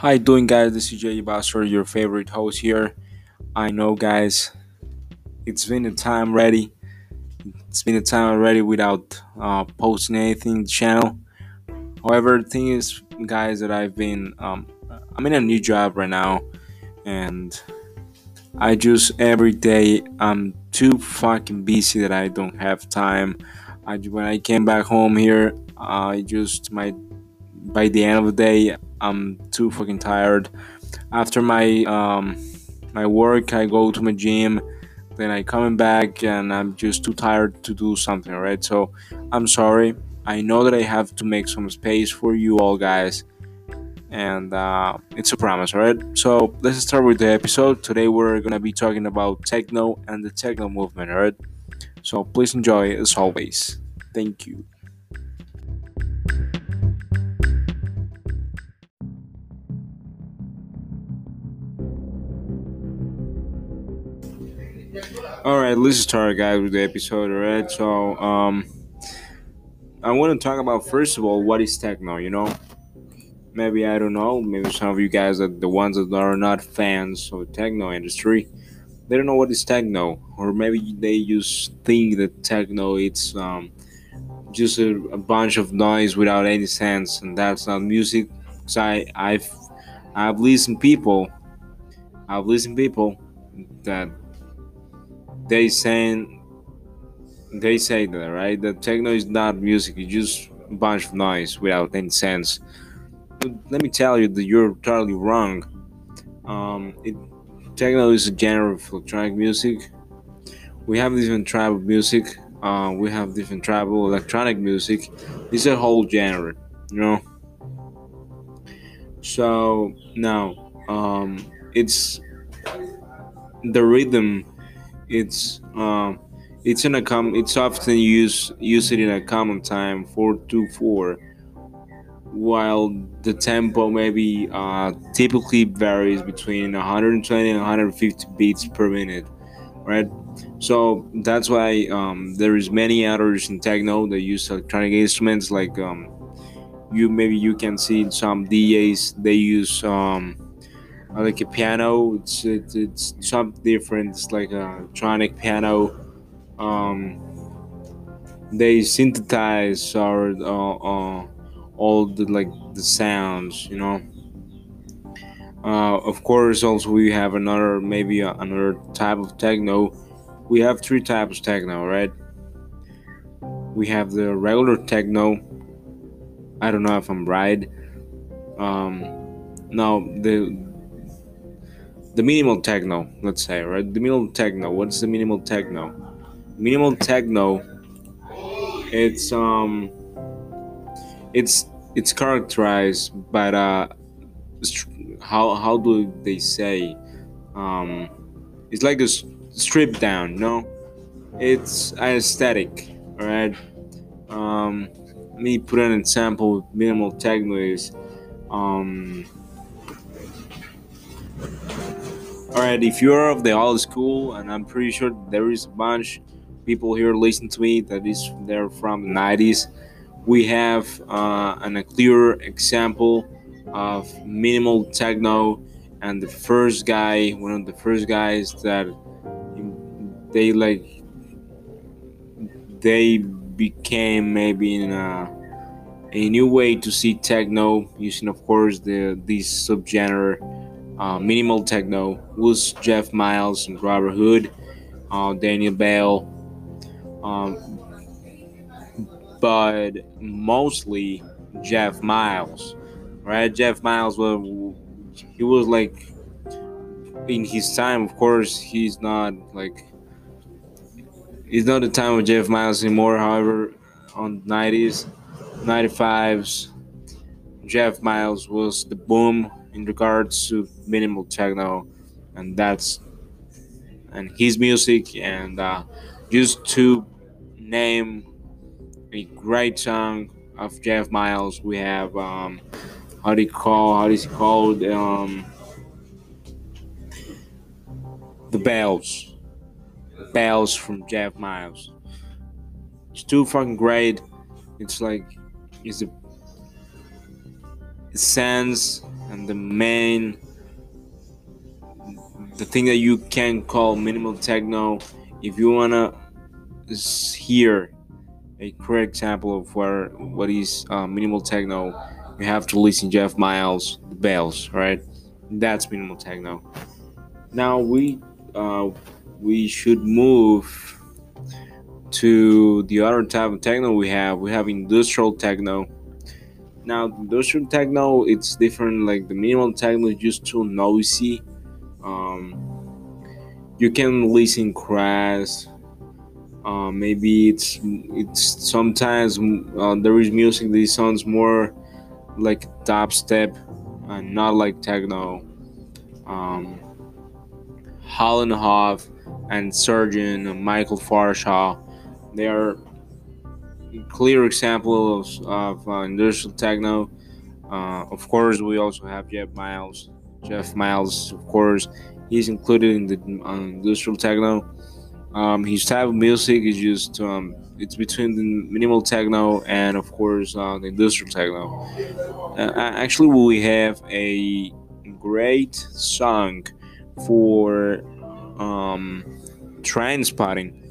Hi, doing guys? This is Jay Basser, your favorite host here. I know, guys, it's been a time ready. It's been a time already without uh, posting anything in the channel. However, the thing is, guys, that I've been um, I'm in a new job right now, and I just every day I'm too fucking busy that I don't have time. I when I came back home here, I just my by the end of the day I'm too fucking tired. After my um, my work, I go to my gym. Then I coming back and I'm just too tired to do something. Right? So I'm sorry. I know that I have to make some space for you all guys, and uh, it's a promise. Right? So let's start with the episode. Today we're gonna be talking about techno and the techno movement. Right? So please enjoy as always. Thank you. All right, let's start, guys, with the episode. All right, so um, I want to talk about first of all what is techno. You know, maybe I don't know. Maybe some of you guys are the ones that are not fans of techno industry. They don't know what is techno, or maybe they just think that techno it's um just a, a bunch of noise without any sense, and that's not music. Cause I I've I've listened people, I've listened people that they saying they say that right that techno is not music it's just a bunch of noise without any sense. But let me tell you that you're totally wrong. Um, it, techno is a genre of electronic music. We have different type of music uh, we have different of electronic music. It's a whole genre you know? So now um, it's the rhythm it's um, it's in a com. It's often used used in a common time four two four, while the tempo maybe uh, typically varies between 120 and 150 beats per minute, right? So that's why um, there is many others in techno that use electronic instruments like um, you maybe you can see some DJs they use um, like a piano. It's it's, it's something different. It's like a electronic piano. Um, they synthesize or uh, uh, all the like the sounds, you know. Uh, of course, also we have another maybe another type of techno. We have three types of techno, right? We have the regular techno. I don't know if I'm right. Um, now the the minimal techno, let's say, right? The minimal techno. What's the minimal techno? Minimal techno. It's um, it's it's characterized by the how how do they say um, it's like a strip down, no? It's aesthetic, alright. Um, let me put an example. Minimal techno is um all right, if you're of the old school, and I'm pretty sure there is a bunch people here listening to me that is they're from the 90s, we have uh, an, a clear example of minimal techno, and the first guy, one of the first guys that they like, they became maybe in a, a new way to see techno using, of course, the this subgenre uh, minimal techno was Jeff Miles and Robert Hood, uh, Daniel Bell, um, but mostly Jeff Miles, right? Jeff Miles was he was like in his time. Of course, he's not like it's not the time of Jeff Miles anymore. However, on nineties, ninety fives, Jeff Miles was the boom in regards to minimal techno, and that's and his music and uh, just to name a great song of Jeff Miles, we have um, how do you call how is he called um, the bells, bells from Jeff Miles. It's too fucking great. It's like it's a it sounds and the main the thing that you can call minimal techno if you wanna hear a correct example of where what is uh, minimal techno you have to listen jeff miles the bells right? That's minimal techno. Now we uh, we should move to the other type of techno we have. We have industrial techno. Now industrial techno it's different like the minimal techno is just too noisy um, you can listen crash uh, maybe it's it's sometimes uh, there is music that sounds more like dubstep and not like techno. Um, Hall & and Surgeon Michael Farshaw they are clear examples of, of uh, industrial techno. Uh, of course we also have Jeff Miles Jeff Miles of course he's included in the uh, industrial techno um, his type of music is just um, it's between the minimal techno and of course uh, the industrial techno. Uh, actually, we have a great song for um, Trainspotting.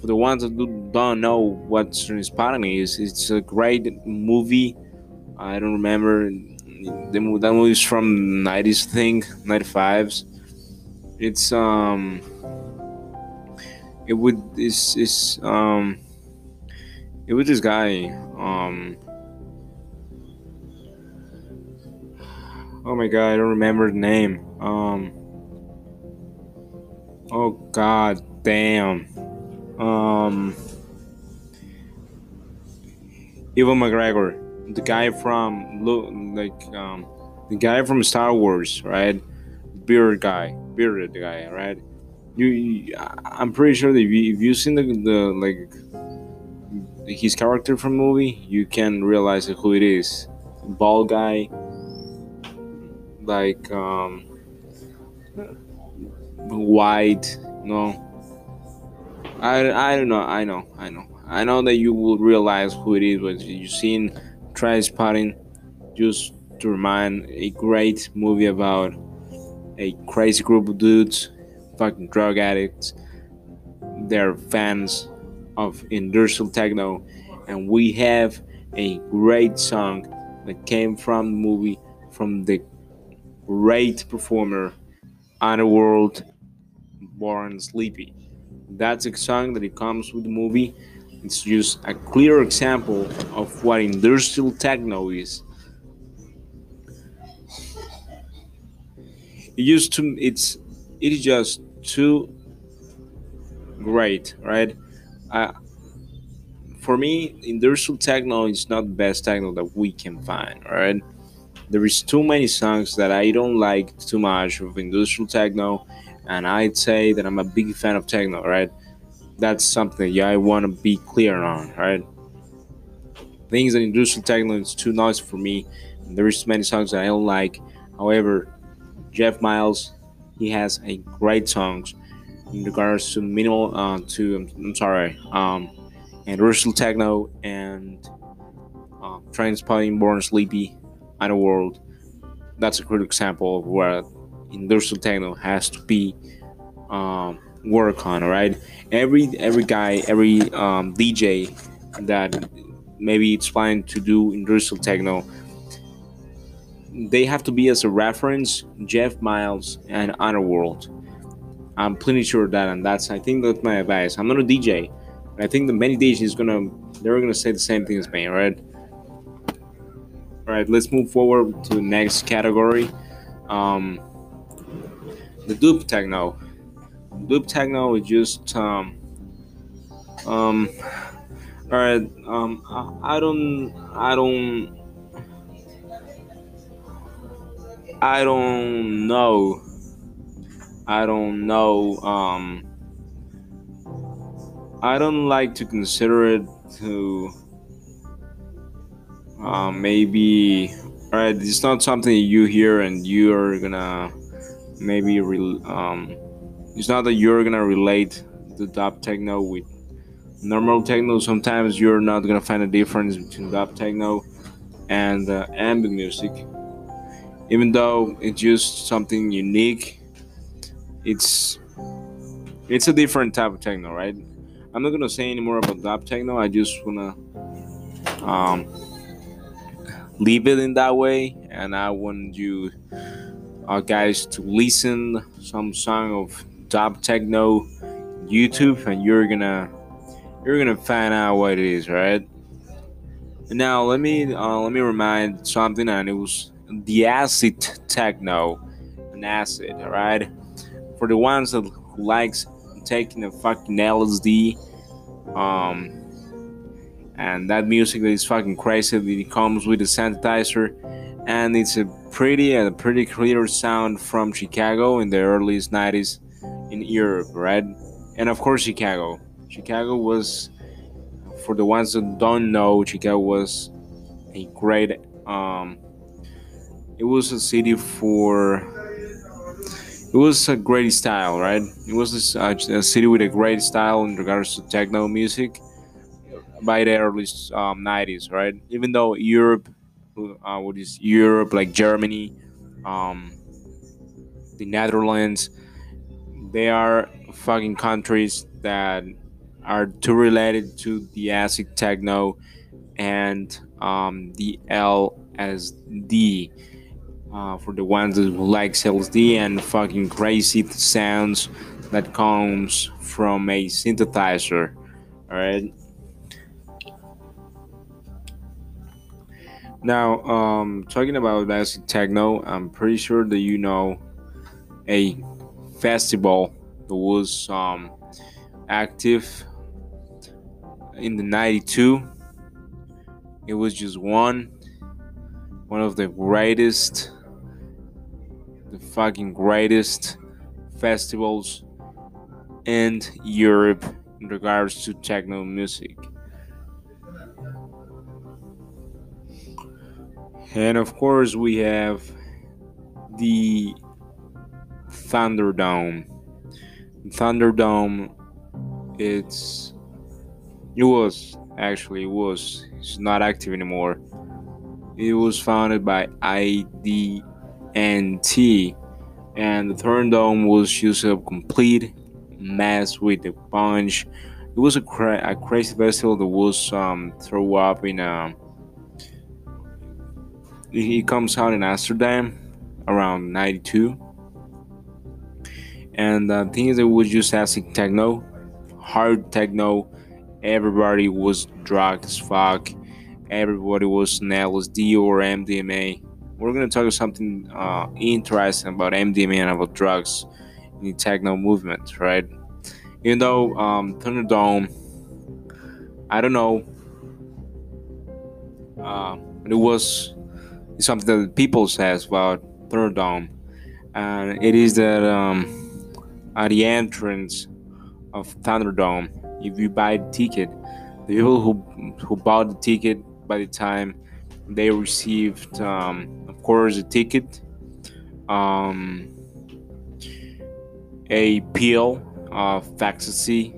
For the ones that don't know what Trainspotting is, it's a great movie. I don't remember the that movie is from 90s thing 95s it's um it would is is um it was this guy um oh my god i don't remember the name. Um oh god damn. Um Ewan McGregor the guy from like um the guy from Star Wars right bearded guy bearded guy right you, you I'm pretty sure that if, you, if you've seen the, the like his character from movie, you can realize who it is. Bald guy, like um, white. No, I, I don't know. I know. I know. I know that you will realize who it is when you've seen Trainspotting. Just to remind, a great movie about a crazy group of dudes fucking drug addicts. They're fans of industrial techno, and we have a great song that came from the movie from the great performer Underworld Born Sleepy. That's a song that it comes with the movie. It's just a clear example of what industrial techno is. It used to it's it is just too great, right? Uh, for me, industrial techno is not the best techno that we can find, right? There is too many songs that I don't like too much of industrial techno, and I'd say that I'm a big fan of techno, right? That's something yeah, I want to be clear on, right? Things that industrial techno is too noisy for me. There is many songs that I don't like. However, Jeff Miles he has a great songs in regards to minimal uh, to I'm, I'm sorry um Russell Techno and uh, Born Sleepy Underworld that's a good example of where industrial techno has to be um, work on right every every guy every um, DJ that maybe it's planning to do industrial techno they have to be as a reference Jeff Miles and Underworld. I'm pretty sure that, and that's I think that's my advice. I'm not a DJ, I think the many DJs is gonna they're gonna say the same thing as me, right? All right, let's move forward to the next category. Um, the dub techno. Dub techno is just um, um, all right. Um, I, I don't I don't I don't know. I don't know. Um, I don't like to consider it to uh, maybe. Alright, it's not something you hear and you are gonna maybe. Re- um, it's not that you're gonna relate the dub techno with normal techno. Sometimes you're not gonna find a difference between dub techno and uh, ambient music. Even though it's just something unique it's it's a different type of techno right? I'm not gonna say any more about dub techno. I just wanna um, leave it in that way. And i want you uh, guys to listen some song of dub techno youtube and you're gonna you're gonna find out what it is right? Now let me uh, let me remind something and it was the acid techno an acid all right? For the ones that likes taking a fucking lsd um and that music that is fucking crazy it comes with a synthesizer and it's a pretty a pretty clear sound from chicago in the early 90s in europe right and of course chicago. Chicago was for the ones that don't know chicago was a great um it was a city for it was a great style right? It was a, a city with a great style in regards to techno music by the early um, 90s right? Even though europe uh, what is europe like germany um, the netherlands they are fucking countries that are too related to the acid techno and um, the lsd uh, for the ones that like LSD and fucking crazy sounds that comes from a synthesizer. Alright. Now, um, talking about acid techno, I'm pretty sure that you know a festival that was um, active in the 92. It was just one, one of the greatest the fucking greatest festivals in Europe in regards to techno music. And of course, we have the Thunderdome. Thunderdome, it's it was actually it was it's not active anymore. It was founded by ID and the Thunderdome was used a complete mess with a bunch. It was a, cra- a crazy festival that was um, throw up in a. It comes out in Amsterdam around '92, and the thing is, it was just acid techno, hard techno. Everybody was drugged as fuck. Everybody was on LSD or MDMA we're to talk something uh, interesting about MDMA and about drugs in the techno movement, right? Even though um, Thunderdome, I don't know, uh, it was something that people says about Thunderdome, and it is that um, at the entrance of Thunderdome, if you buy the ticket, the people who who bought the ticket by the time they received um, of course, a ticket, um, a pill of ecstasy.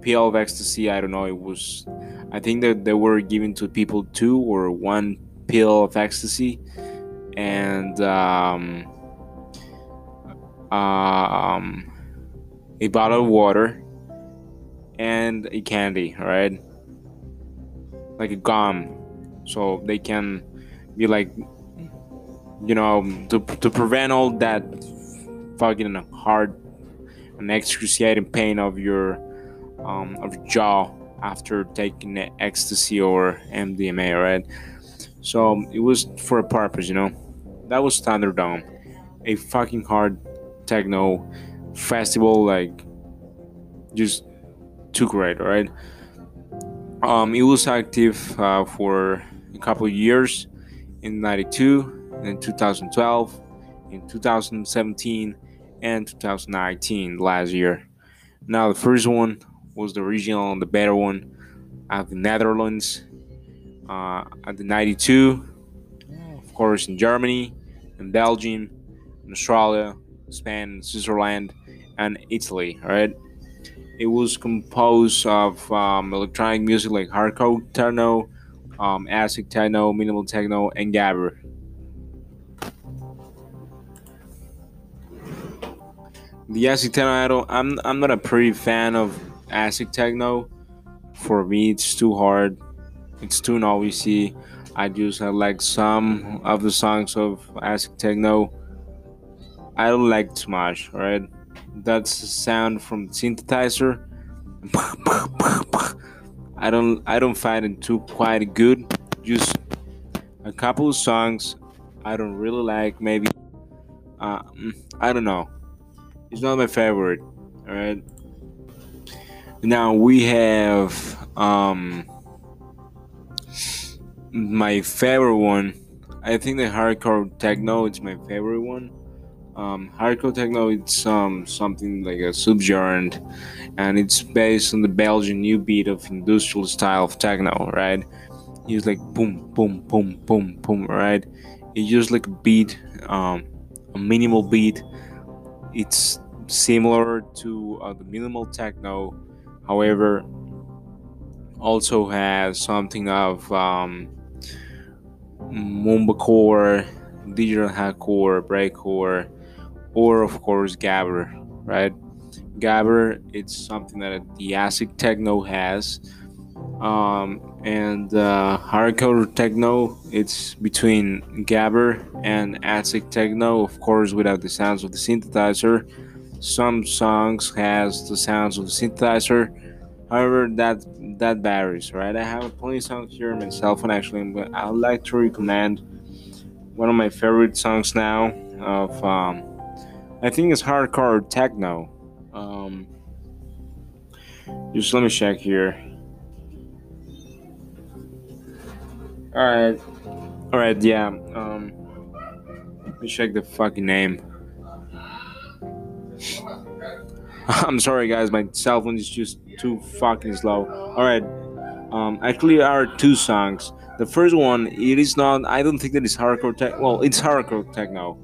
Pill of ecstasy, I don't know, it was, I think that they were given to people two or one pill of ecstasy and um, um, a bottle of water and a candy, right? Like a gum. So they can be like you know, to, to prevent all that fucking hard and excruciating pain of your um, of your jaw after taking ecstasy or MDMA, right? So it was for a purpose, you know. That was Thunderdome, a fucking hard techno festival, like just too great, right? Um, it was active uh, for a couple years in '92 in 2012, in 2017, and 2019 last year. Now, the first one was the original and the better one at the Netherlands, uh, at the 92, of course, in Germany, in Belgium, in Australia, Spain, Switzerland, and Italy. Right. It was composed of um, electronic music like hardcore techno, um, acid techno, minimal techno, and gabber. The acid techno, I don't, I'm, I'm not a pretty fan of acid techno. For me, it's too hard. It's too noisy. I just I like some of the songs of acid techno, I don't like too much. Right, that's a sound from synthesizer. I don't I don't find it too quite good. Just a couple of songs I don't really like. Maybe uh, mm, I don't know. It's not my favorite. All right. Now we have um my favorite one. I think the hardcore techno is my favorite one. Um, hardcore techno it's um something like a subgenre, and it's based on the Belgian new beat of industrial style of techno, right? It's like boom, boom, boom, boom, boom, right? It's just like a beat, um, a minimal beat. It's similar to uh, the minimal techno, however, also has something of um, mumblecore, digital hardcore, breakcore, or of course gabber, right? Gabber, it's something that the acid techno has, um, and uh, hardcore techno, it's between gabber and acid techno, of course, without the sounds of the synthesizer. Some songs has the sounds of the synthesizer. However, that that varies, right? I have plenty of songs here on my actually, but I would like to recommend one of my favorite songs now of um, I think it's hardcore techno. Um, just let me check here. All right, all right, yeah. Um, let me check the fucking name. I'm sorry, guys. My cell phone is just too fucking slow. All right. Um, actually, are two songs. The first one, it is not. I don't think that it's hardcore tech. Well, it's hardcore techno.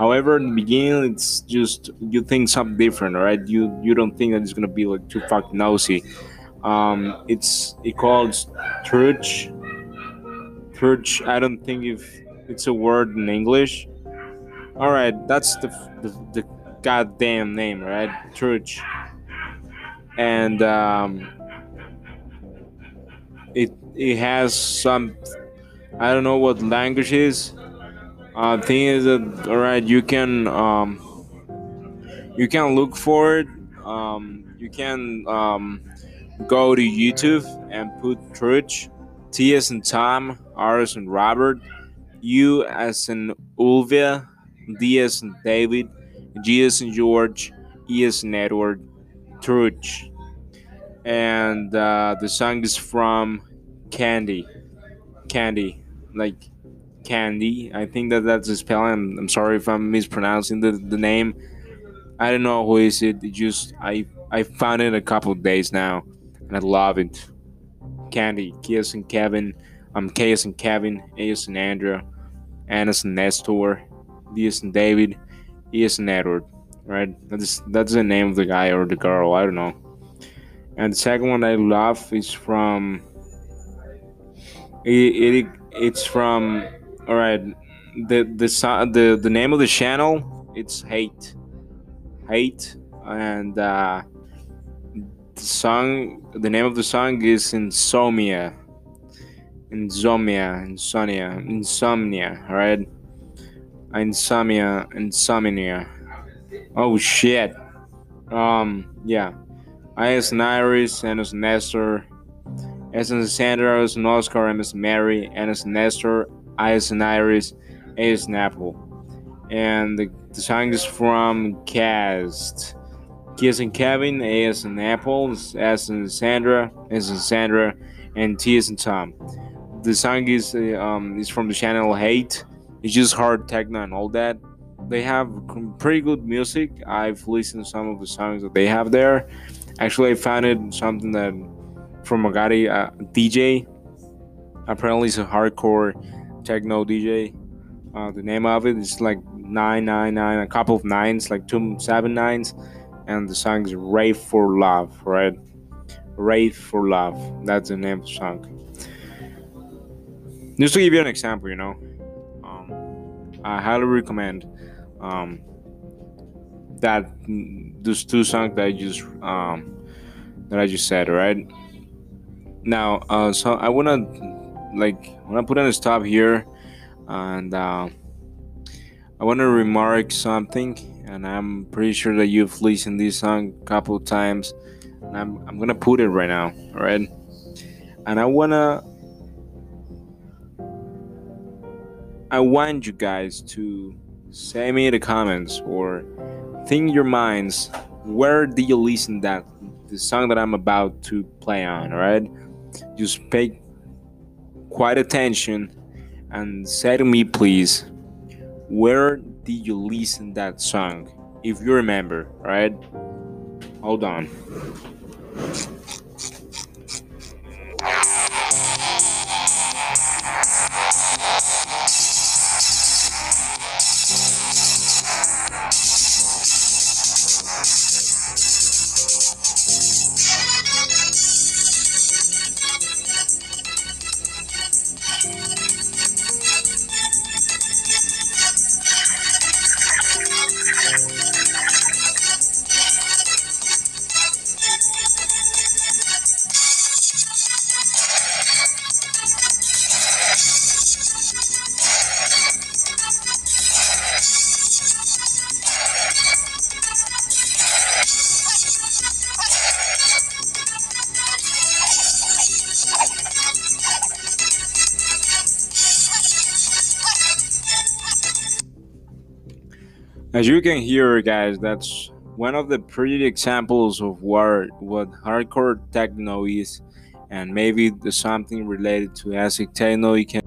However, in the beginning, it's just you think something different, right? You you don't think that it's gonna be like too fucking nosy. Um, it's it calls church. Church. I don't think if it's a word in English. All right, that's the the, the goddamn name, right? Church. And um, it it has some I don't know what language is. Uh, thing is that all right, you can um, you can look for it. Um, you can um, go to YouTube and put Church, T as in Tom, R as in Robert, U as in Ulvia, D as in David, G as in George, E as in Edward, Church. And uh, the song is from Candy. Candy. Like Candy. I think that that's the spelling. I'm sorry if I'm mispronouncing the, the name. I don't know who is it. it just I I found it a couple days now, and I love it. Candy, Kias and Kevin, um, Kias and Kevin, A.S. and Andrea, Annas and Nestor, D.S. and David, E.S. and Edward. Right? That's that's the name of the guy or the girl. I don't know. And the second one I love is from. It, it it's from all right. The the the the name of the channel it's hate, hate, and uh, the song. The name of the song is insomnia. Insomnia, insomnia, insomnia. All right. Insomnia, insomnia. Oh shit. Um. Yeah. I as an Iris, and as Nestor, as an Sandra, as an Oscar, and as Mary, and as Nestor, As an Iris, as an Apple. And the, the song is from Cast. Kiss and Kevin, as an Apple, S and Sandra, S and Sandra, and T in Tom. The song is uh, um is from the channel Hate. It's just hard techno and all that. They have pretty good music. I've listened to some of the songs that they have there. Actually, I found it something that from guy, uh, DJ. Apparently, it's a hardcore techno DJ. Uh, the name of it is like 999, a couple of nines, like two seven nines, and the song is Rave for Love, right? Rave for Love. That's the name of the song. Just to give you an example, you know, um, I highly recommend um, that those two songs that I just um that I just said, right? Now, uh, so I wanna like wanna put on a stop here, and uh, I wanna remark something, and I'm pretty sure that you've listened this song a couple times, and I'm I'm gonna put it right now, all right? And I wanna I want you guys to say me in the comments or think in your minds where did you listen that the song that I'm about to play on, alright? Just pay quite attention and say to me please where did you listen that song if you remember, right? Hold on. As you can hear, guys, that's one of the pretty examples of what what hardcore techno is, and maybe something related to acid techno. You can.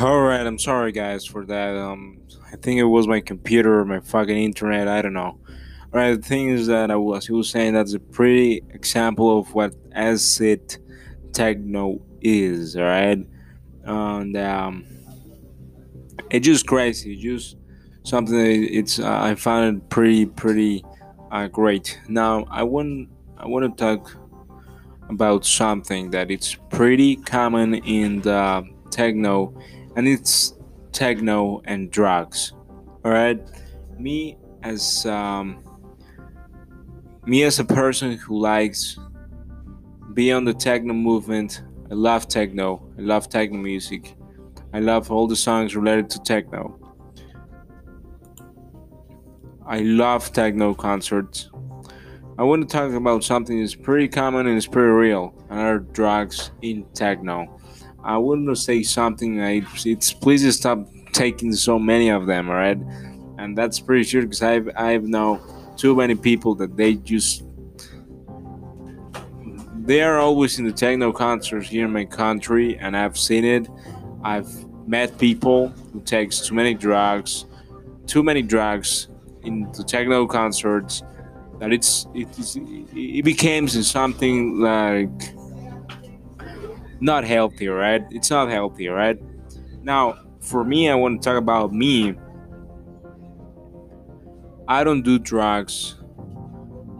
All right, I'm sorry, guys, for that. Um, I think it was my computer or my fucking internet. I don't know. Right, the thing is that I was he was saying that's a pretty example of what acid techno is, right? And um, it's just crazy. Just something that it's uh, I found it pretty pretty uh, great. Now I want I want to talk about something that it's pretty common in the techno, and it's techno and drugs. All right, me as um, me as a person who likes be on the techno movement i love techno i love techno music i love all the songs related to techno. I love techno concerts. I want to talk about something that's pretty common and it's pretty real and are drugs in techno. I want to say something like it's please stop taking so many of them right? And that's pretty sure because i've i've know too many people that they just they are always in the techno concerts here in my country and i've seen it. I've met people who takes too many drugs too many drugs in the techno concerts that it's it, is, it becomes something like not healthy right? It's not healthy right? Now for me i want to talk about me I don't do drugs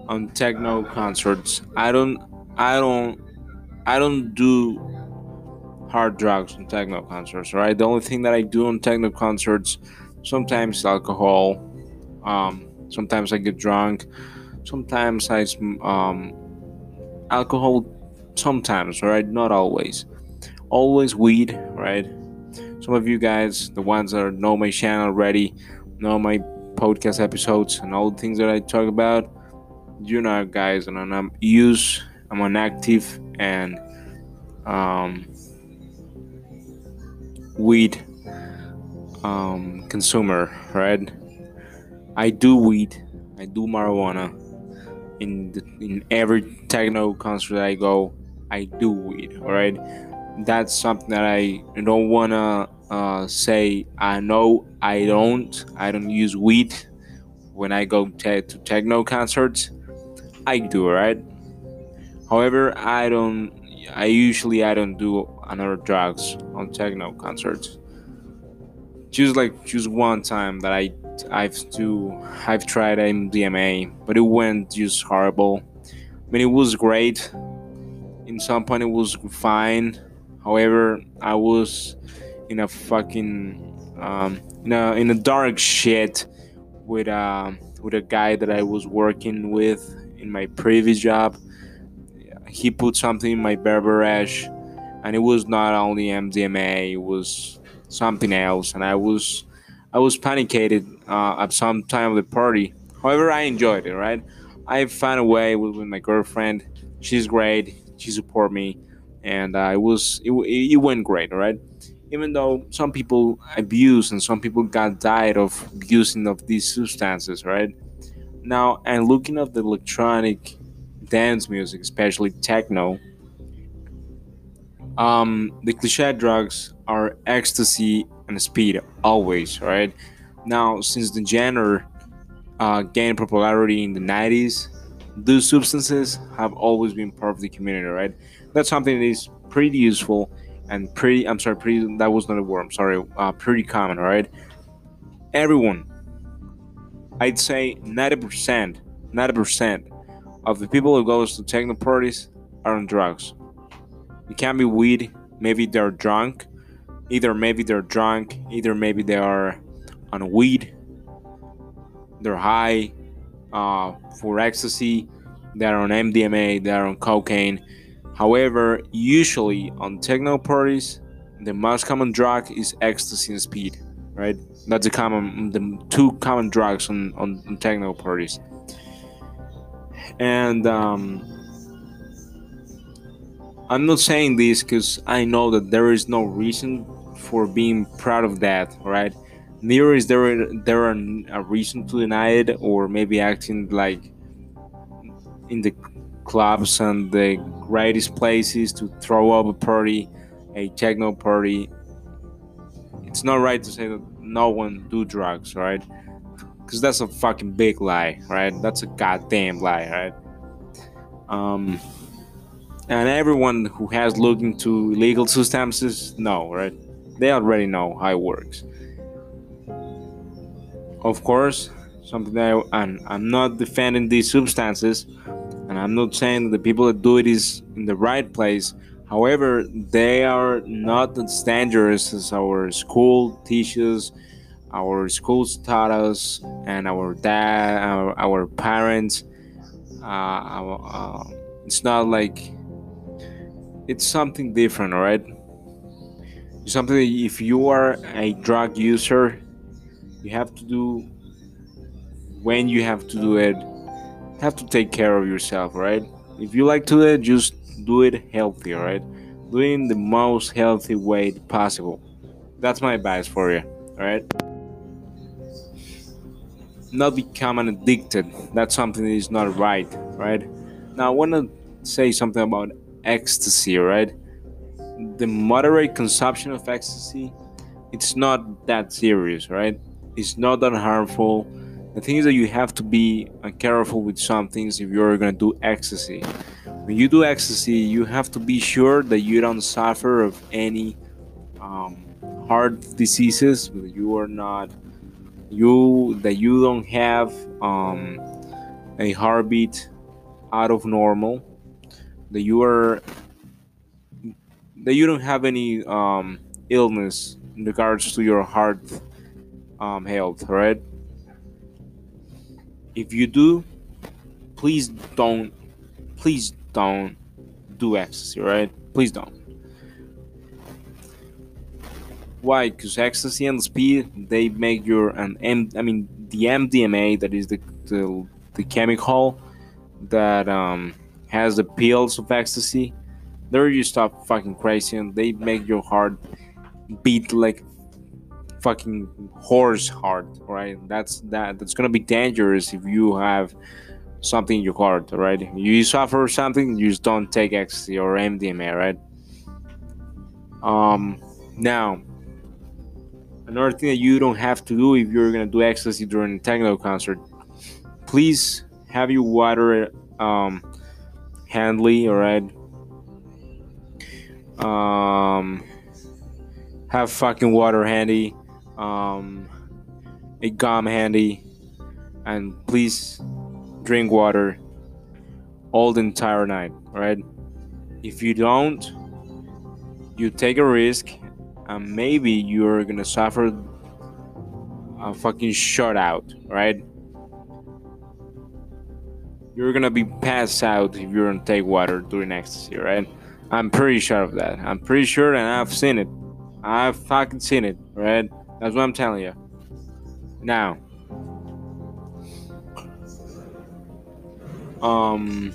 on techno concerts. I don't I don't I don't do hard drugs on techno concerts, right? The only thing that I do on techno concerts sometimes alcohol, um, sometimes I get drunk, sometimes I um, alcohol sometimes, right? Not always. Always weed, right? Some of you guys, the ones that know my channel already, know my podcast episodes and all the things that I talk about, you know, guys, and I'm use I'm an active and um, weed um, consumer, right? I do weed, I do marijuana. In the, in every techno concert I go, I do weed. All right, that's something that I don't wanna uh, say I know I don't I don't use weed when I go te- to techno concerts. I do right. However, I don't. I usually I don't do another drugs on techno concerts. Just like just one time that I I've do I've tried MDMA, but it went just horrible. I mean, it was great. in some point it was fine. However, I was in a fucking um, in a in a dark shit with a with a guy that I was working with in my previous job. He put something in my beverage, and it was not only MDMA; it was something else, and I was I was panicated uh, at some time of the party. However, I enjoyed it. Right, I found a way with, with my girlfriend. She's great. She support me, and uh, it was it, it went great. Right, even though some people abuse and some people got died of using of these substances. Right now, and looking at the electronic dance music, especially techno. Um, the cliche drugs are ecstasy and speed always, right? Now, since the genre uh, gained popularity in the 90s, those substances have always been part of the community, right? That's something that is pretty useful and pretty, I'm sorry, pretty, that was not a word, I'm sorry, uh, pretty common, right? Everyone, I'd say 90%, 90% of the people who goes to techno parties are on drugs. It can be weed, maybe they're drunk, either maybe they're drunk, either maybe they are on weed, they're high uh, for ecstasy, they're on MDMA, they're on cocaine. However, usually on techno parties, the most common drug is ecstasy and speed, right? That's the common, the two common drugs on, on, on techno parties. And um, I'm not saying this because I know that there is no reason for being proud of that, right? Neither is there there a reason to deny it, or maybe acting like in the clubs and the greatest places to throw up a party, a techno party. It's not right to say that no one do drugs, right? Because that's a fucking big lie, right? That's a goddamn lie, right? Um, and everyone who has looked into illegal substances know, right? They already know how it works. Of course, something that I, I'm not defending these substances, and I'm not saying that the people that do it is in the right place. However, they are not as dangerous as our school teachers, our school taught us, and our dad, our, our parents. Uh, uh, it's not like it's something different, right? something if you are a drug user you have to do when you have to do it have to take care of yourself right? If you like to do it just do it healthy right? Doing the most healthy way possible. That's my advice for you all right not become an addicted. That's something that is not right right? Now i want to say something about ecstasy right? The moderate consumption of ecstasy, it's not that serious, right? It's not that harmful. The thing is that you have to be uh, careful with some things if you're gonna do ecstasy. When you do ecstasy, you have to be sure that you don't suffer of any um, heart diseases. You are not you that you don't have um, a heartbeat out of normal. That you are that you don't have any um, illness in regards to your heart um, health, right? If you do, please don't, please don't do ecstasy, right? Please don't. Why? Because ecstasy and speed they make your an M. I mean the MDMA that is the the, the chemical that um, has the pills of ecstasy there you stop fucking crazy and they make your heart beat like fucking horse heart right? That's that that's gonna be dangerous if you have something in your heart right? You suffer something you just don't take ecstasy or mdma right? Um now another thing that you don't have to do if you're gonna do ecstasy during a techno concert please have your water um handily all right? Um, have fucking water handy, um, a gum handy, and please drink water all the entire night, right? If you don't, you take a risk, and maybe you're gonna suffer a fucking shutout, right? You're gonna be passed out if you don't take water during ecstasy, right? I'm pretty sure of that. I'm pretty sure, and I've seen it. I've fucking seen it, right? That's what I'm telling you. Now, um,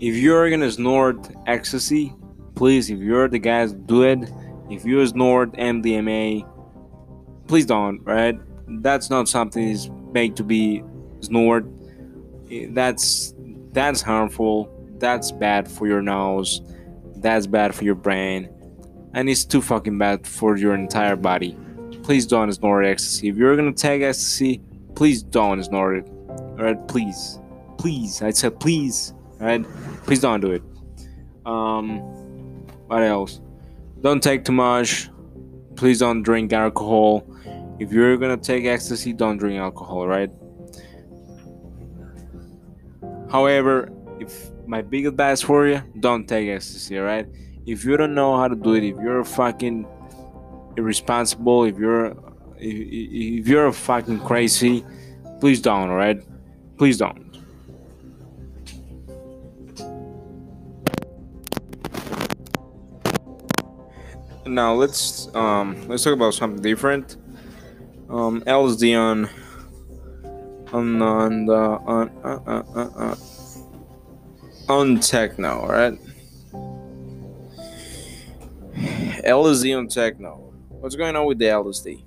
if you're gonna snort ecstasy, please, if you're the guys, do it. If you snort MDMA, please don't, right? That's not something is made to be snored. That's that's harmful. That's bad for your nose. That's bad for your brain. And it's too fucking bad for your entire body. Please don't snort ecstasy. If you're gonna take ecstasy, please don't snort it. Alright, please. Please. I said please. Alright? Please don't do it. Um what else? Don't take too much. Please don't drink alcohol. If you're gonna take ecstasy, don't drink alcohol, right? However, if my big advice for you, don't take ecstasy, right? If you don't know how to do it, if you're fucking irresponsible, if you're if, if you're fucking crazy, please don't, right? Please don't. Now let's um let's talk about something different. Um, LSD on on on the on uh, uh, uh, uh, on techno, right? LSD on techno. What's going on with the LSD?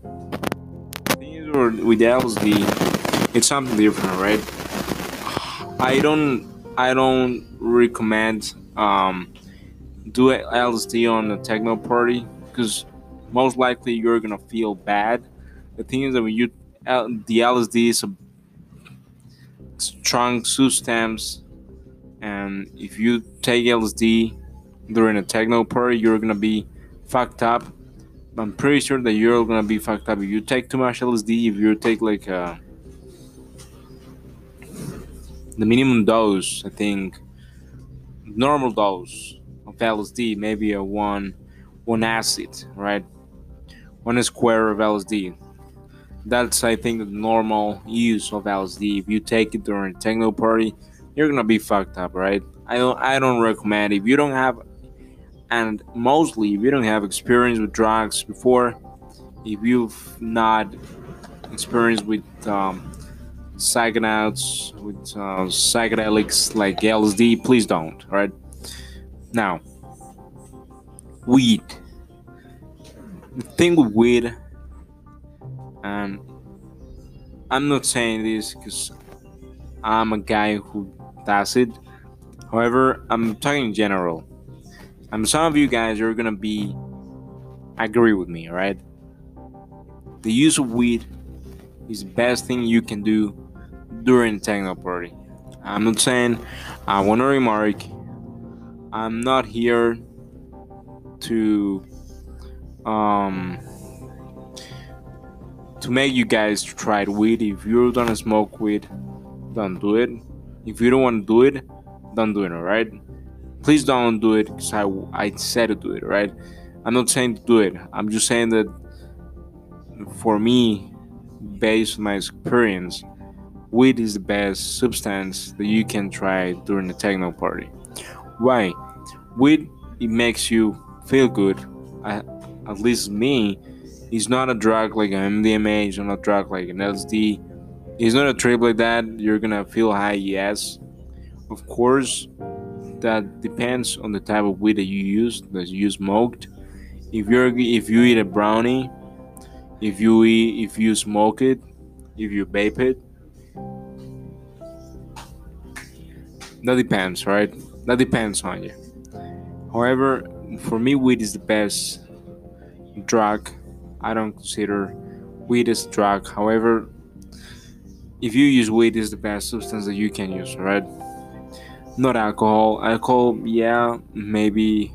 With the LSD, it's something different, right? I don't I don't recommend um do LSD on a techno party because most likely you're gonna feel bad. The thing is that when you the LSD is a strong substance, and if you take LSD during a techno party, you're gonna be fucked up. I'm pretty sure that you're gonna be fucked up if you take too much LSD. If you take like a, the minimum dose, I think normal dose of LSD, maybe a one one acid, right? One square of LSD. That's I think the normal use of LSD. If you take it during a techno party, you're gonna be fucked up, right? I don't I don't recommend if you don't have and mostly if you don't have experience with drugs before, if you've not experienced with um, psychonauts, with uh, psychedelics like LSD, please don't. Right now, weed. The thing with weed, and I'm not saying this because I'm a guy who does it. However, I'm talking in general. And some of you guys are gonna be agree with me, right? The use of weed is the best thing you can do during techno party. I'm not saying I want to remark. I'm not here to um to make you guys try weed. If you don't smoke weed, don't do it. If you don't want to do it, don't do it. All right please don't do it because I, I said to do it, right? I'm not saying to do it. I'm just saying that for me, based on my experience, weed is the best substance that you can try during the techno party. Why? Weed it makes you feel good. I, at least me, it's not a drug like an MDMA. It's not a drug like an LSD. It's not a trip like that. You're gonna feel high, yes. Of course, that depends on the type of weed that you use that you smoked if you're if you eat a brownie if you eat if you smoke it if you vape it that depends right? That depends on you. However for me weed is the best drug. I don't consider weed as a drug. However if you use weed is the best substance that you can use right not alcohol alcohol yeah maybe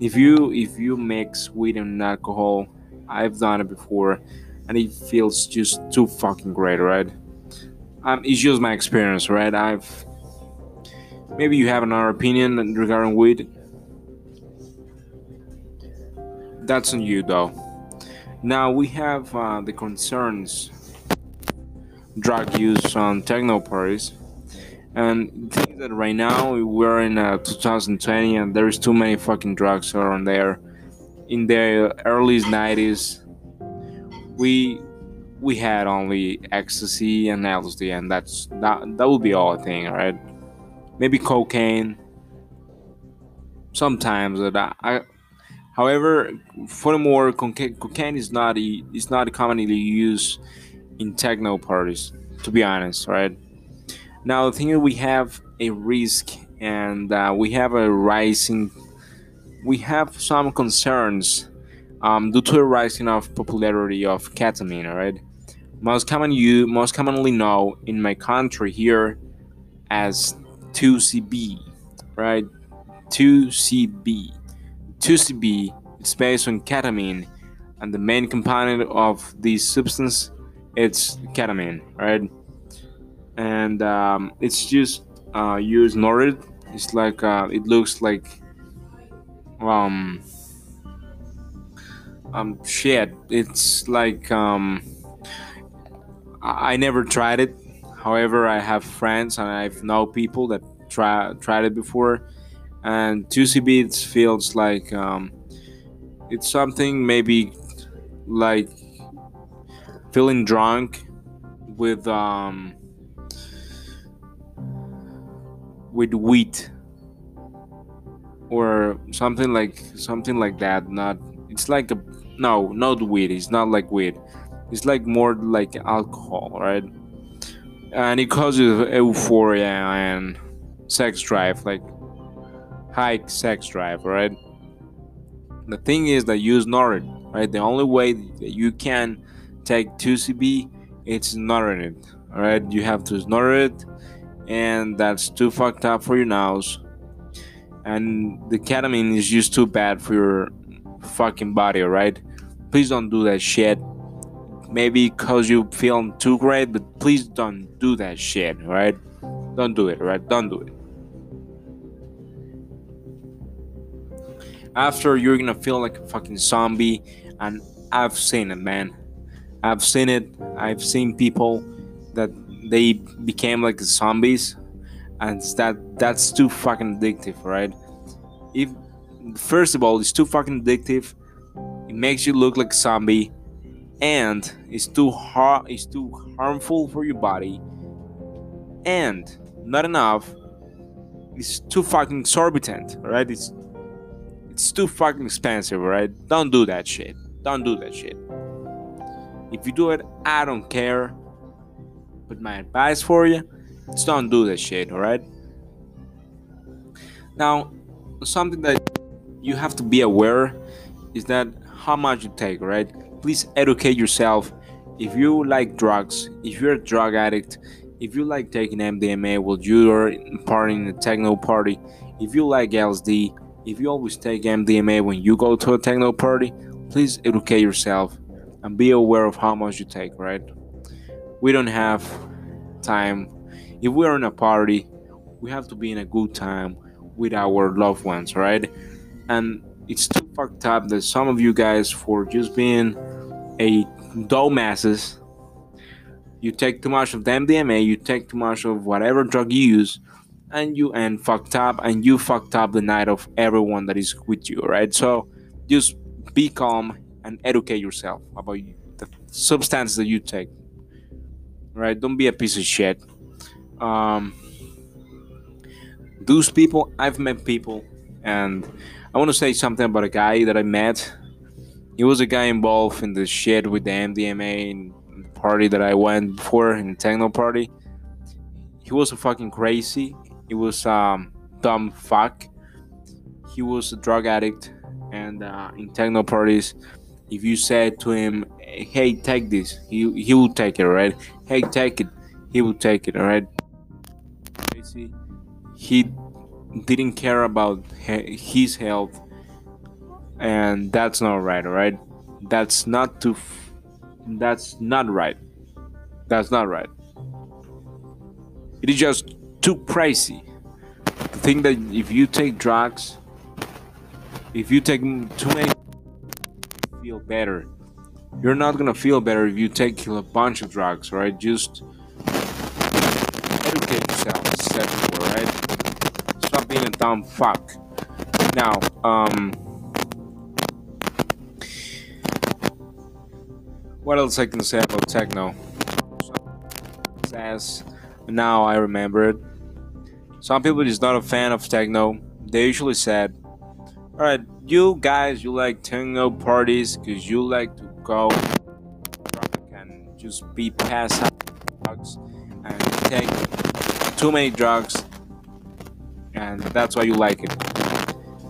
if you if you mix weed and alcohol i've done it before and it feels just too fucking great right um, it's just my experience right i've maybe you have another opinion regarding weed. That's on you, though. Now we have uh, the concerns drug use on techno parties. And think that right now we're in uh, 2020 and there's too many fucking drugs around there. In the early 90s, we we had only ecstasy and LSD, and that's that that would be all I think, right? Maybe cocaine. Sometimes that I. However, furthermore, cocaine, cocaine is not is not commonly used in techno parties. To be honest, right? Now the thing is, we have a risk, and uh, we have a rising. We have some concerns um, due to the rising of popularity of ketamine. Right, most common you most commonly know in my country here as 2CB, right? 2CB. 2CB is based on ketamine, and the main component of this substance it's ketamine, right? And um, it's just uh, you snort. It's like uh, it looks like um um shit. It's like um I never tried it. However, I have friends and I've know people that try tried it before, and 2CB it feels like um, it's something maybe like feeling drunk with um, with wheat or something like something like that. Not it's like a no, not weed. It's not like weed it's like more like alcohol, right? And it causes euphoria and sex drive, like high sex drive, right? The thing is that you snort it, right? The only way that you can take 2CB, it's snorting it, alright? You have to snort it, and that's too fucked up for your nose. And the ketamine is just too bad for your fucking body, alright? Please don't do that shit maybe because you feel too great, but please don't do that shit, right? Don't do it, right? Don't do it. After you're gonna feel like a fucking zombie, and I've seen it, man. I've seen it. I've seen people that they became like zombies, and that that's too fucking addictive, right? If first of all, it's too fucking addictive. It makes you look like a zombie and it's too hard it's too harmful for your body and not enough it's too fucking exorbitant right it's it's too fucking expensive right don't do that shit don't do that shit if you do it i don't care but my advice for you is don't do that shit all right now something that you have to be aware is that how much you take right please educate yourself. If you like drugs, if you're a drug addict, if you like taking MDMA while you're partying in a techno party, if you like LSD, if you always take MDMA when you go to a techno party, please educate yourself and be aware of how much you take, right? We don't have time. If we're in a party, we have to be in a good time with our loved ones, right? And it's too fucked up that some of you guys, for just being a dumbasses, you take too much of the MDMA, you take too much of whatever drug you use, and you end fucked up, and you fucked up the night of everyone that is with you, right? So just be calm and educate yourself about the substances that you take, right? Don't be a piece of shit. Um, those people, I've met people, and I want to say something about a guy that I met. He was a guy involved in the shit with the MDMA party that I went for in the techno party. He was a fucking crazy. He was um dumb fuck. He was a drug addict, and uh, in techno parties, if you said to him, "Hey, take this," he he will take it, right? Hey, take it. He will take it, alright. Crazy. He didn't care about his health and that's not right all right that's not too that's not right that's not right it is just too crazy think that if you take drugs, if you take too many, you feel better. You're not gonna feel better if you take a bunch of drugs, right? Just educate yourself, simple, right? Stop being a dumb fuck. Now, um, what else I can say about techno? Says now I remember it. Some people is not a fan of techno. They usually said, "Alright, you guys, you like techno parties because you like to go and just be passed out drugs and take too many drugs, and that's why you like it.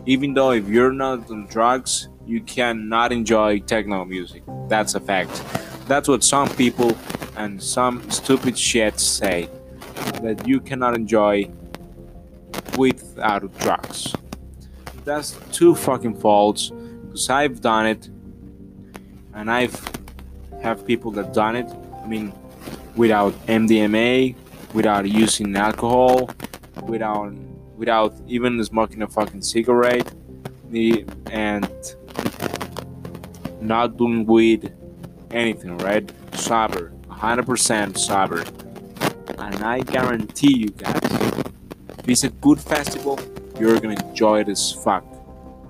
Even though if you're not on drugs, you cannot enjoy techno music. That's a fact. That's what some people and some stupid shit say that you cannot enjoy without drugs. That's too fucking false because I've done it and I've have people that done it. I mean, without MDMA, without using alcohol, without without even smoking a fucking cigarette, and not doing weed, anything, right? Sober, 100% sober. And I guarantee you guys, if it's a good festival, you're gonna enjoy it as fuck.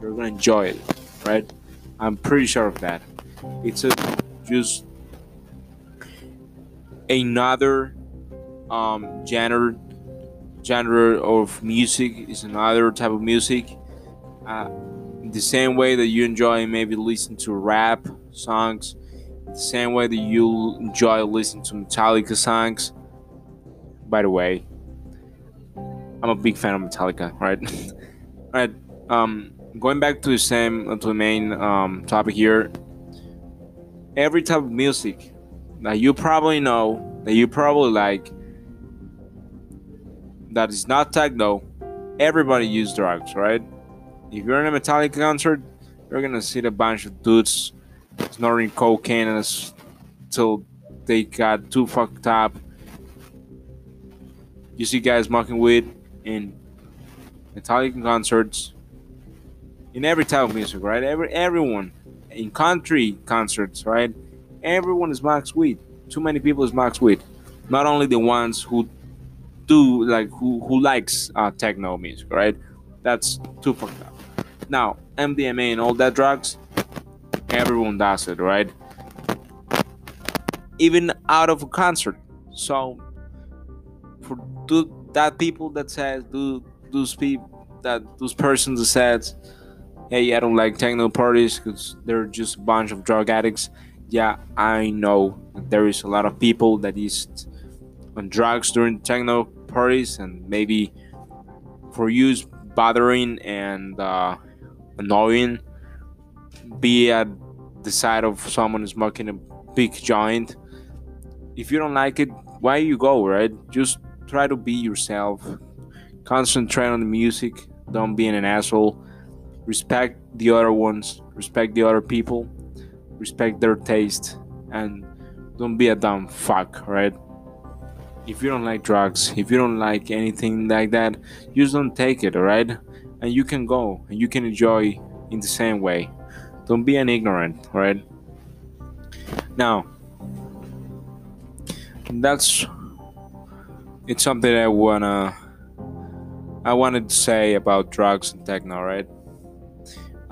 You're gonna enjoy it, right? I'm pretty sure of that. It's a just another um, genre genre of music is another type of music. Uh, the same way that you enjoy maybe listen to rap songs, the same way that you enjoy listening to Metallica songs. By the way, I'm a big fan of Metallica, right? right. Um, going back to the same to the main um, topic here. Every type of music that you probably know, that you probably like, that is not techno, everybody use drugs, right? If you're in a Metallica concert, you're gonna see a bunch of dudes snorting cocaine until they got too fucked up. You see guys smoking weed in Metallica concerts, in every type of music, right? Every everyone in country concerts, right? Everyone is max weed. Too many people is max weed. Not only the ones who do like who who likes uh, techno music, right? That's too fucked up. Now MDMA and all that drugs, everyone does it, right? Even out of a concert. So for do, that people that says do those people that those persons that says hey, I don't like techno parties because they're just a bunch of drug addicts. Yeah, I know there is a lot of people that is on drugs during techno parties, and maybe for you bothering and uh, annoying, be at the side of someone smoking a big joint. If you don't like it, why you go, right? Just try to be yourself. Concentrate on the music. Don't be an asshole respect the other ones, respect the other people, respect their taste, and don't be a dumb fuck, right? If you don't like drugs, if you don't like anything like that, you just don't take it, alright? And you can go and you can enjoy in the same way. Don't be an ignorant, right? Now, that's it's something I wanna I wanted to say about drugs and techno, right?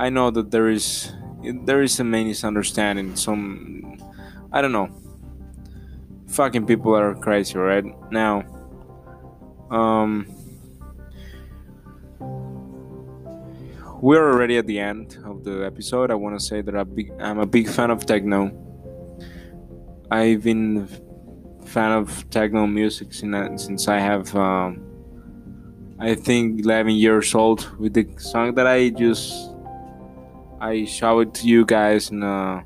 I know that there is there is a misunderstanding. Some I don't know. Fucking people are crazy, right? Now, um, we're already at the end of the episode. I want to say that I'm, a big fan of techno. I've been fan of techno music since, since I have, um, I think, 11 years old with the song that I just I showed you guys in uh,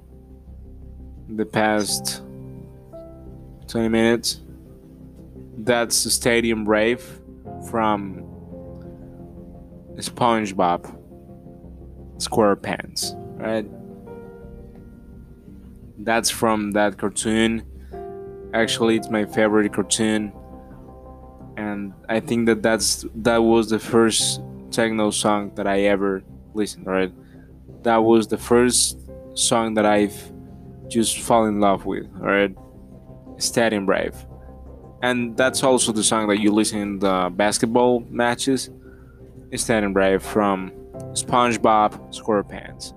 the past 20 minutes. That's the Stadium Rave from SpongeBob SquarePants, right? That's from that cartoon. Actually, it's my favorite cartoon. and I think that that's that was the first techno song that I ever listened. Right, that was the first song that I've just fall in love with. Right, Stadium Rave, and that's also the song that you listen in the basketball matches. Stadium Rave from SpongeBob SquarePants.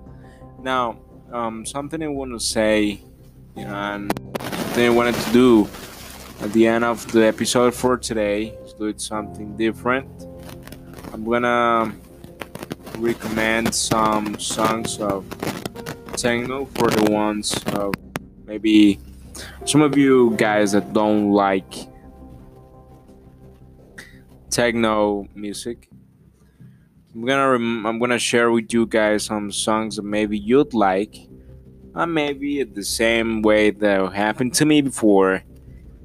Now, um, something I want to say, and something I wanted to do at the end of the episode for today is do it something different. I'm gonna recommend some songs of techno for the ones of maybe some of you guys that don't like techno music. I'm gonna I'm gonna share with you guys some songs that maybe you'd like, and maybe the same way that happened to me before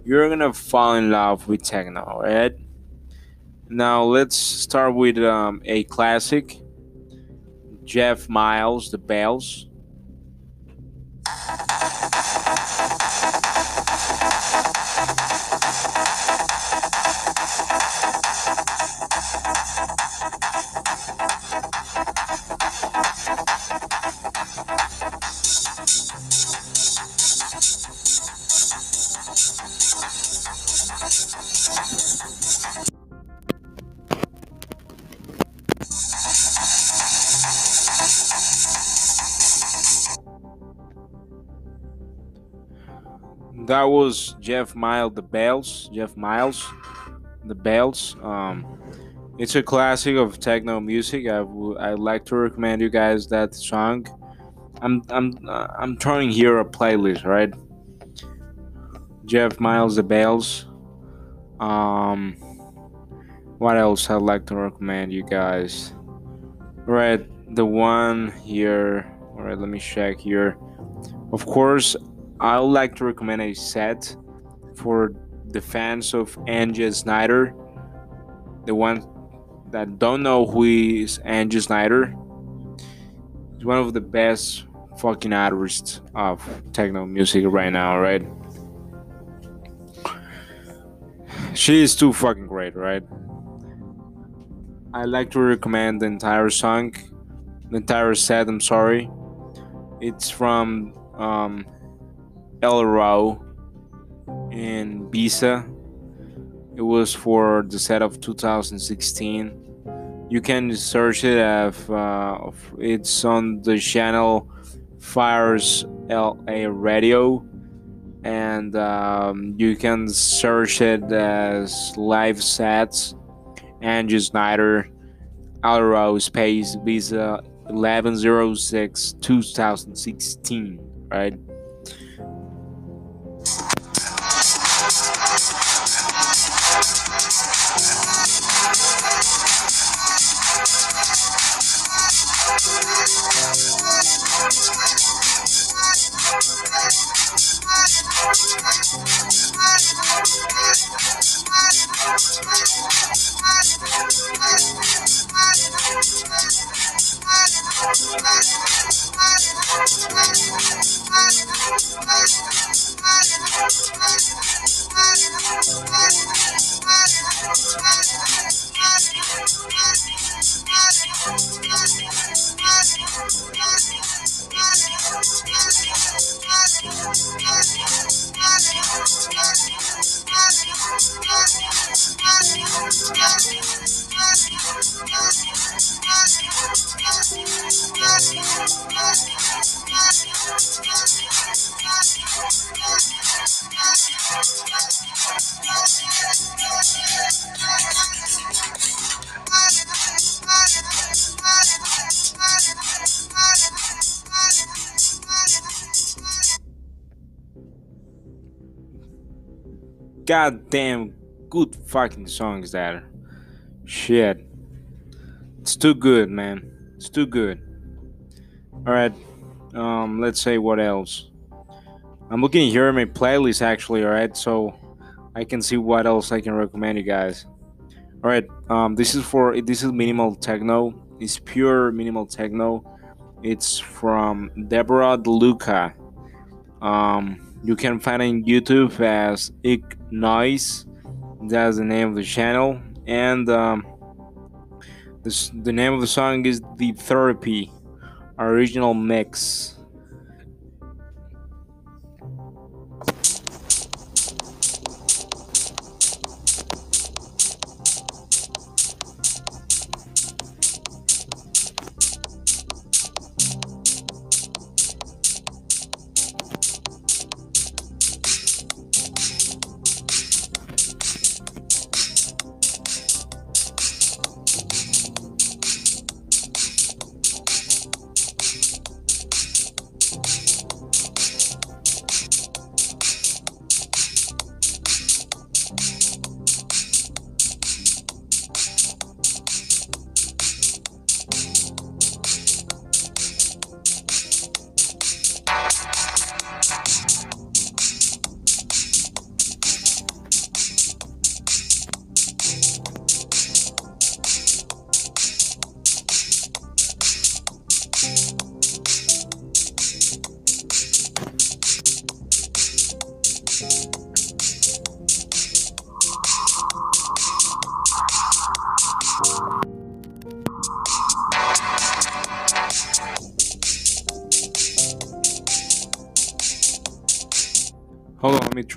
you're gonna fall in love with techno, right? Now let's start with um, a classic, Jeff Mills, The Bells. That was Jeff Mills, The Bells. Jeff Mills, The Bells. Um, it's a classic of techno music. I would I like to recommend you guys that song. I'm I'm uh, I'm turning here a playlist, right? Jeff Mills, The Bells. Um, what else I'd like to recommend you guys? Right, the one here. All right, let me check here. Of course, I would like to recommend a set for the fans of Angie Snyder. The one that don't know who is Angie Snyder. He's one of the best fucking artists of techno music right now, right? She is too fucking great, right? I like to recommend the entire song, the entire set. I'm sorry. It's from um, El Rao in Ibiza. It was for the set of 2016. You can search it if uh, it's on the channel Fires LA Radio, and um, you can search it as live sets. Angie Snyder, El Rao Space Visa 1106 2016, right? Goddamn good fucking songs that shit. It's too good man. It's too good. All right um let's say what else? I'm looking here at my playlist actually all right so i can see what else i can recommend you guys. All right um this is for this is minimal techno. It's pure minimal techno. It's from deborah deluca. Um you can find it on youtube as ik noise That's the name of the channel, and um, this the name of the song is "The Therapy" original mix.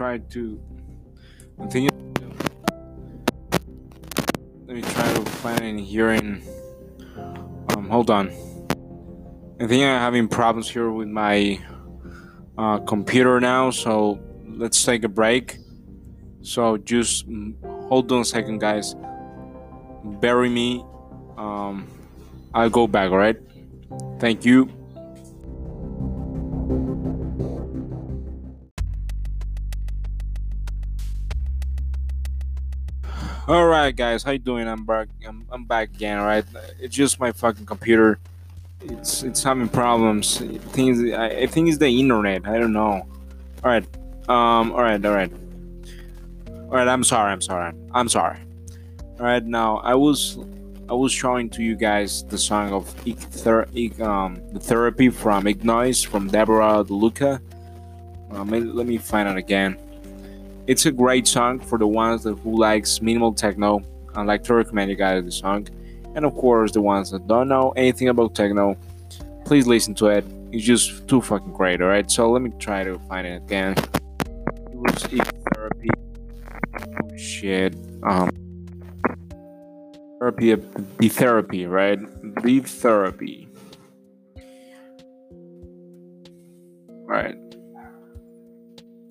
Try to continue. Let me try to find it here in. Um, hold on. I think I'm having problems here with my uh, computer now, so let's take a break. So just hold on a second, guys. Bury me. Um, I'll go back, alright? Thank you. All right, guys, how you doing? I'm back. I'm, I'm back again. Right, it's just my fucking computer. It's it's having problems. Things I, I think it's the internet. I don't know. All right. Um. All right. All right. All right. I'm sorry. I'm sorry. I'm sorry. All right. Now I was I was showing to you guys the song of Ik Ther- Ik, um the therapy from Ignoise from Deborah DeLuca. Um, let me find it again. It's a great song for the ones that who likes minimal techno. I like to recommend you guys the song. And of course, the ones that don't know anything about techno, please listen to it. It's just too fucking great, alright? So let me try to find it again. It was therapy. Oh shit. Um therapy the therapy, right? The therapy. Alright.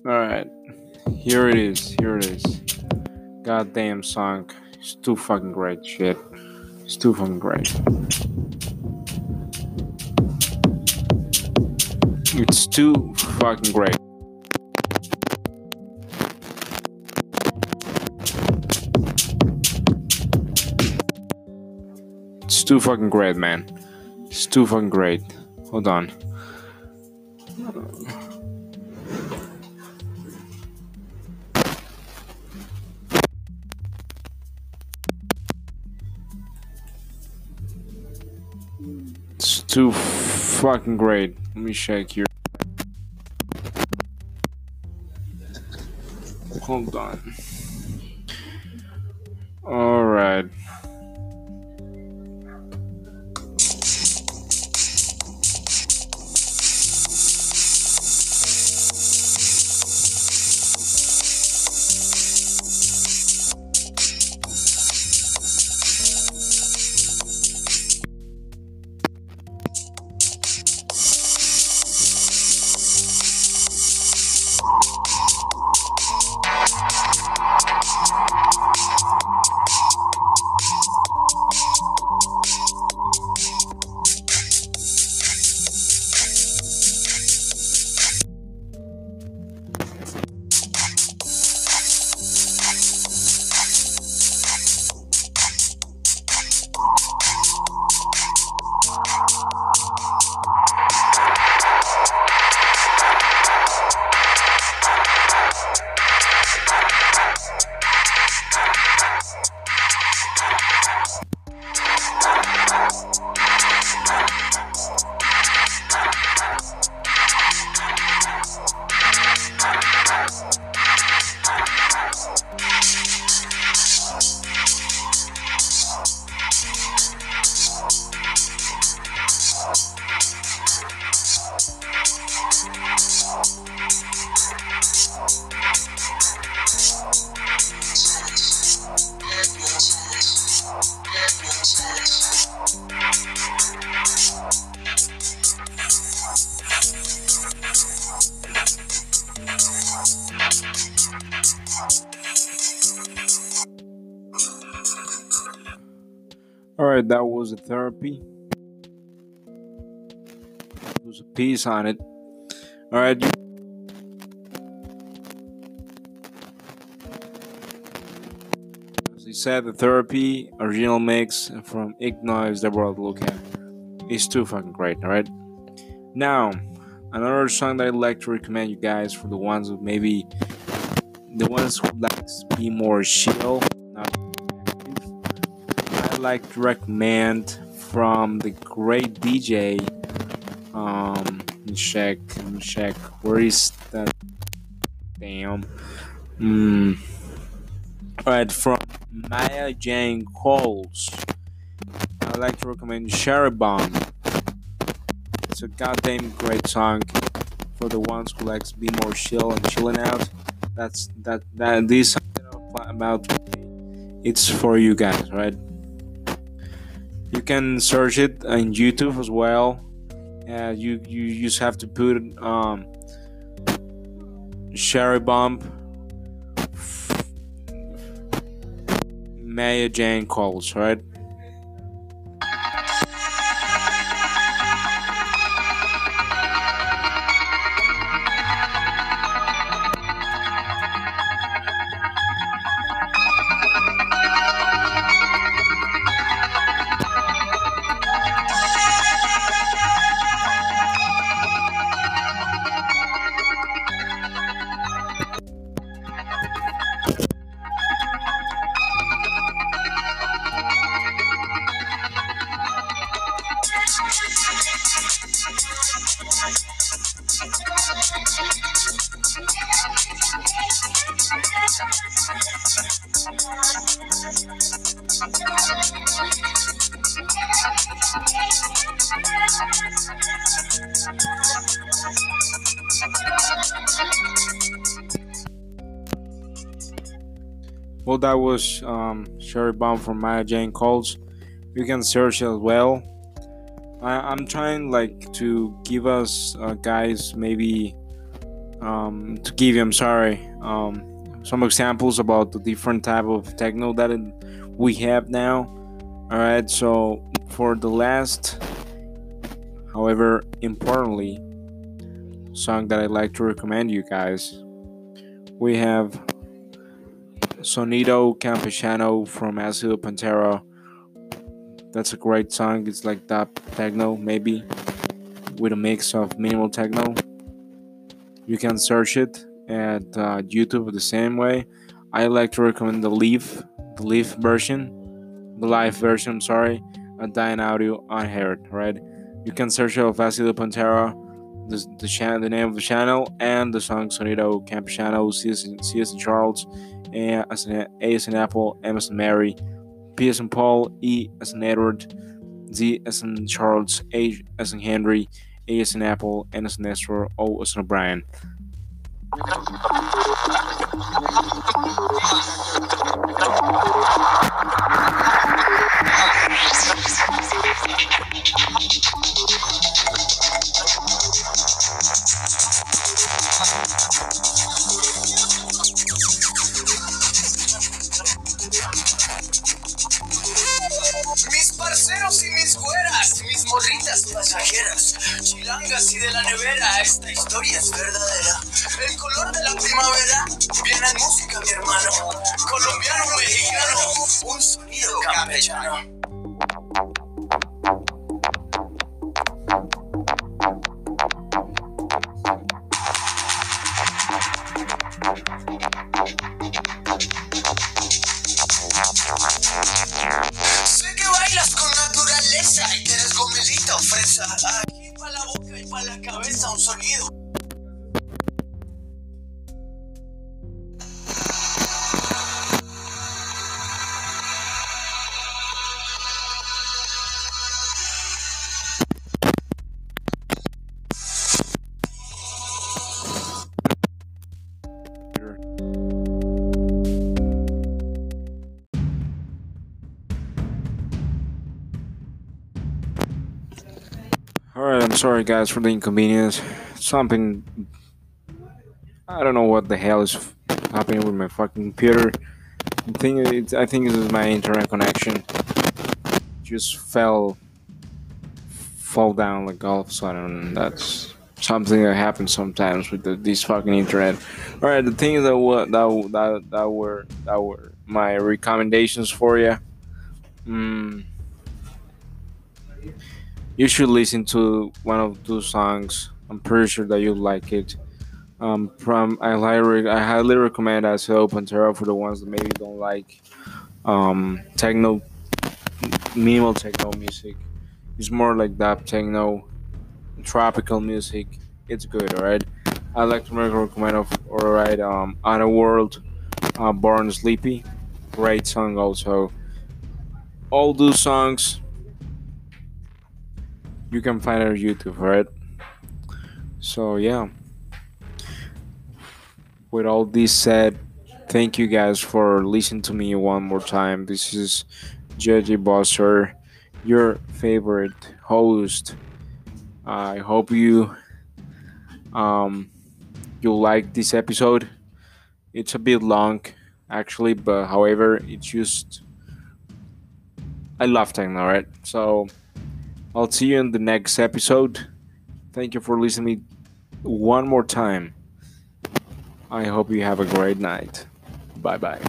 Alright. Here it is. Here it is. Goddamn song. It's too fucking great shit. It's too fucking great. It's too fucking great. It's too fucking great, man. It's too fucking great. Hold on. Too fucking great. Let me check here. Hold on. Alright. A therapy. There's a piece on it. All right. As he said, the therapy original mix from Igno is the world look at. Too fucking great. All right. Now, another song that I'd like to recommend you guys for the ones who maybe the ones who like to be more chill, not like to recommend from the great DJ. Um, check. Check. Where is that? Damn. Hmm. Alright, from Maya Jane Coles. I'd like to recommend Cherry Bomb. It's a goddamn great song for the ones who likes to be more chill and chilling out. That's that that this about it's for you guys, right? You can search it on YouTube as well. Uh, you you just have to put um Cherry Bomb Maya Jane Coles, right? Bomb from Maya Jane Coles. You can search as well. I, I'm trying like to give us uh, guys maybe um, to give you. I'm sorry. Um, some examples about the different type of techno that it, we have now. All right. So for the last, however, importantly, song that I'd like to recommend you guys, we have Sonido Campechano from Ácido Pantera. That's a great song. It's like that techno, maybe, with a mix of minimal techno. You can search it at uh, YouTube the same way. I like to recommend the Leaf, the Leaf version, the live version. I'm sorry, a Dying Audio Unheard. Right? You can search of Ácido Pantera, the the, the name of the channel, and the song Sonido Campechano, C as in Charles. A as in, A as Apple, M as in Mary, P as in Paul, E as in Edward, Z as in Charles, A as in Henry, A as in Apple, N as in Nestor, O as in O'Brien. Parceros y mis güeras, mis morritas pasajeras, chilangas y de la nevera, esta historia es verdadera. El color de la primavera viene en música, mi hermano. Colombiano, mexicano, un sonido campechano. Sorry guys for the inconvenience. Something. I don't know what the hell is happening with my fucking computer. I think it's, I think this is my internet connection. just fell fall down like all of a sudden. That's something that happens sometimes with the, this fucking internet. All right, the things that were that that that were that were my recommendations for you. Mm, you should listen to one of those songs. I'm pretty sure that you'll like it. Um, from I highly, I highly recommend as Open Terror for the ones that maybe don't like um, techno, minimal techno music. It's more like that techno, tropical music. It's good, alright. I like to recommend of alright. Um, Outer World, uh, Born Slippy, great song also. All those songs you can find on YouTube, right? So yeah. With all this said, thank you guys for listening to me one more time. This is JJ Bosser, your favorite host. I hope you um you like this episode. It's a bit long actually, but however, it's just I love techno, right? So I'll see you in the next episode. Thank you for listening one more time. I hope you have a great night. Bye bye.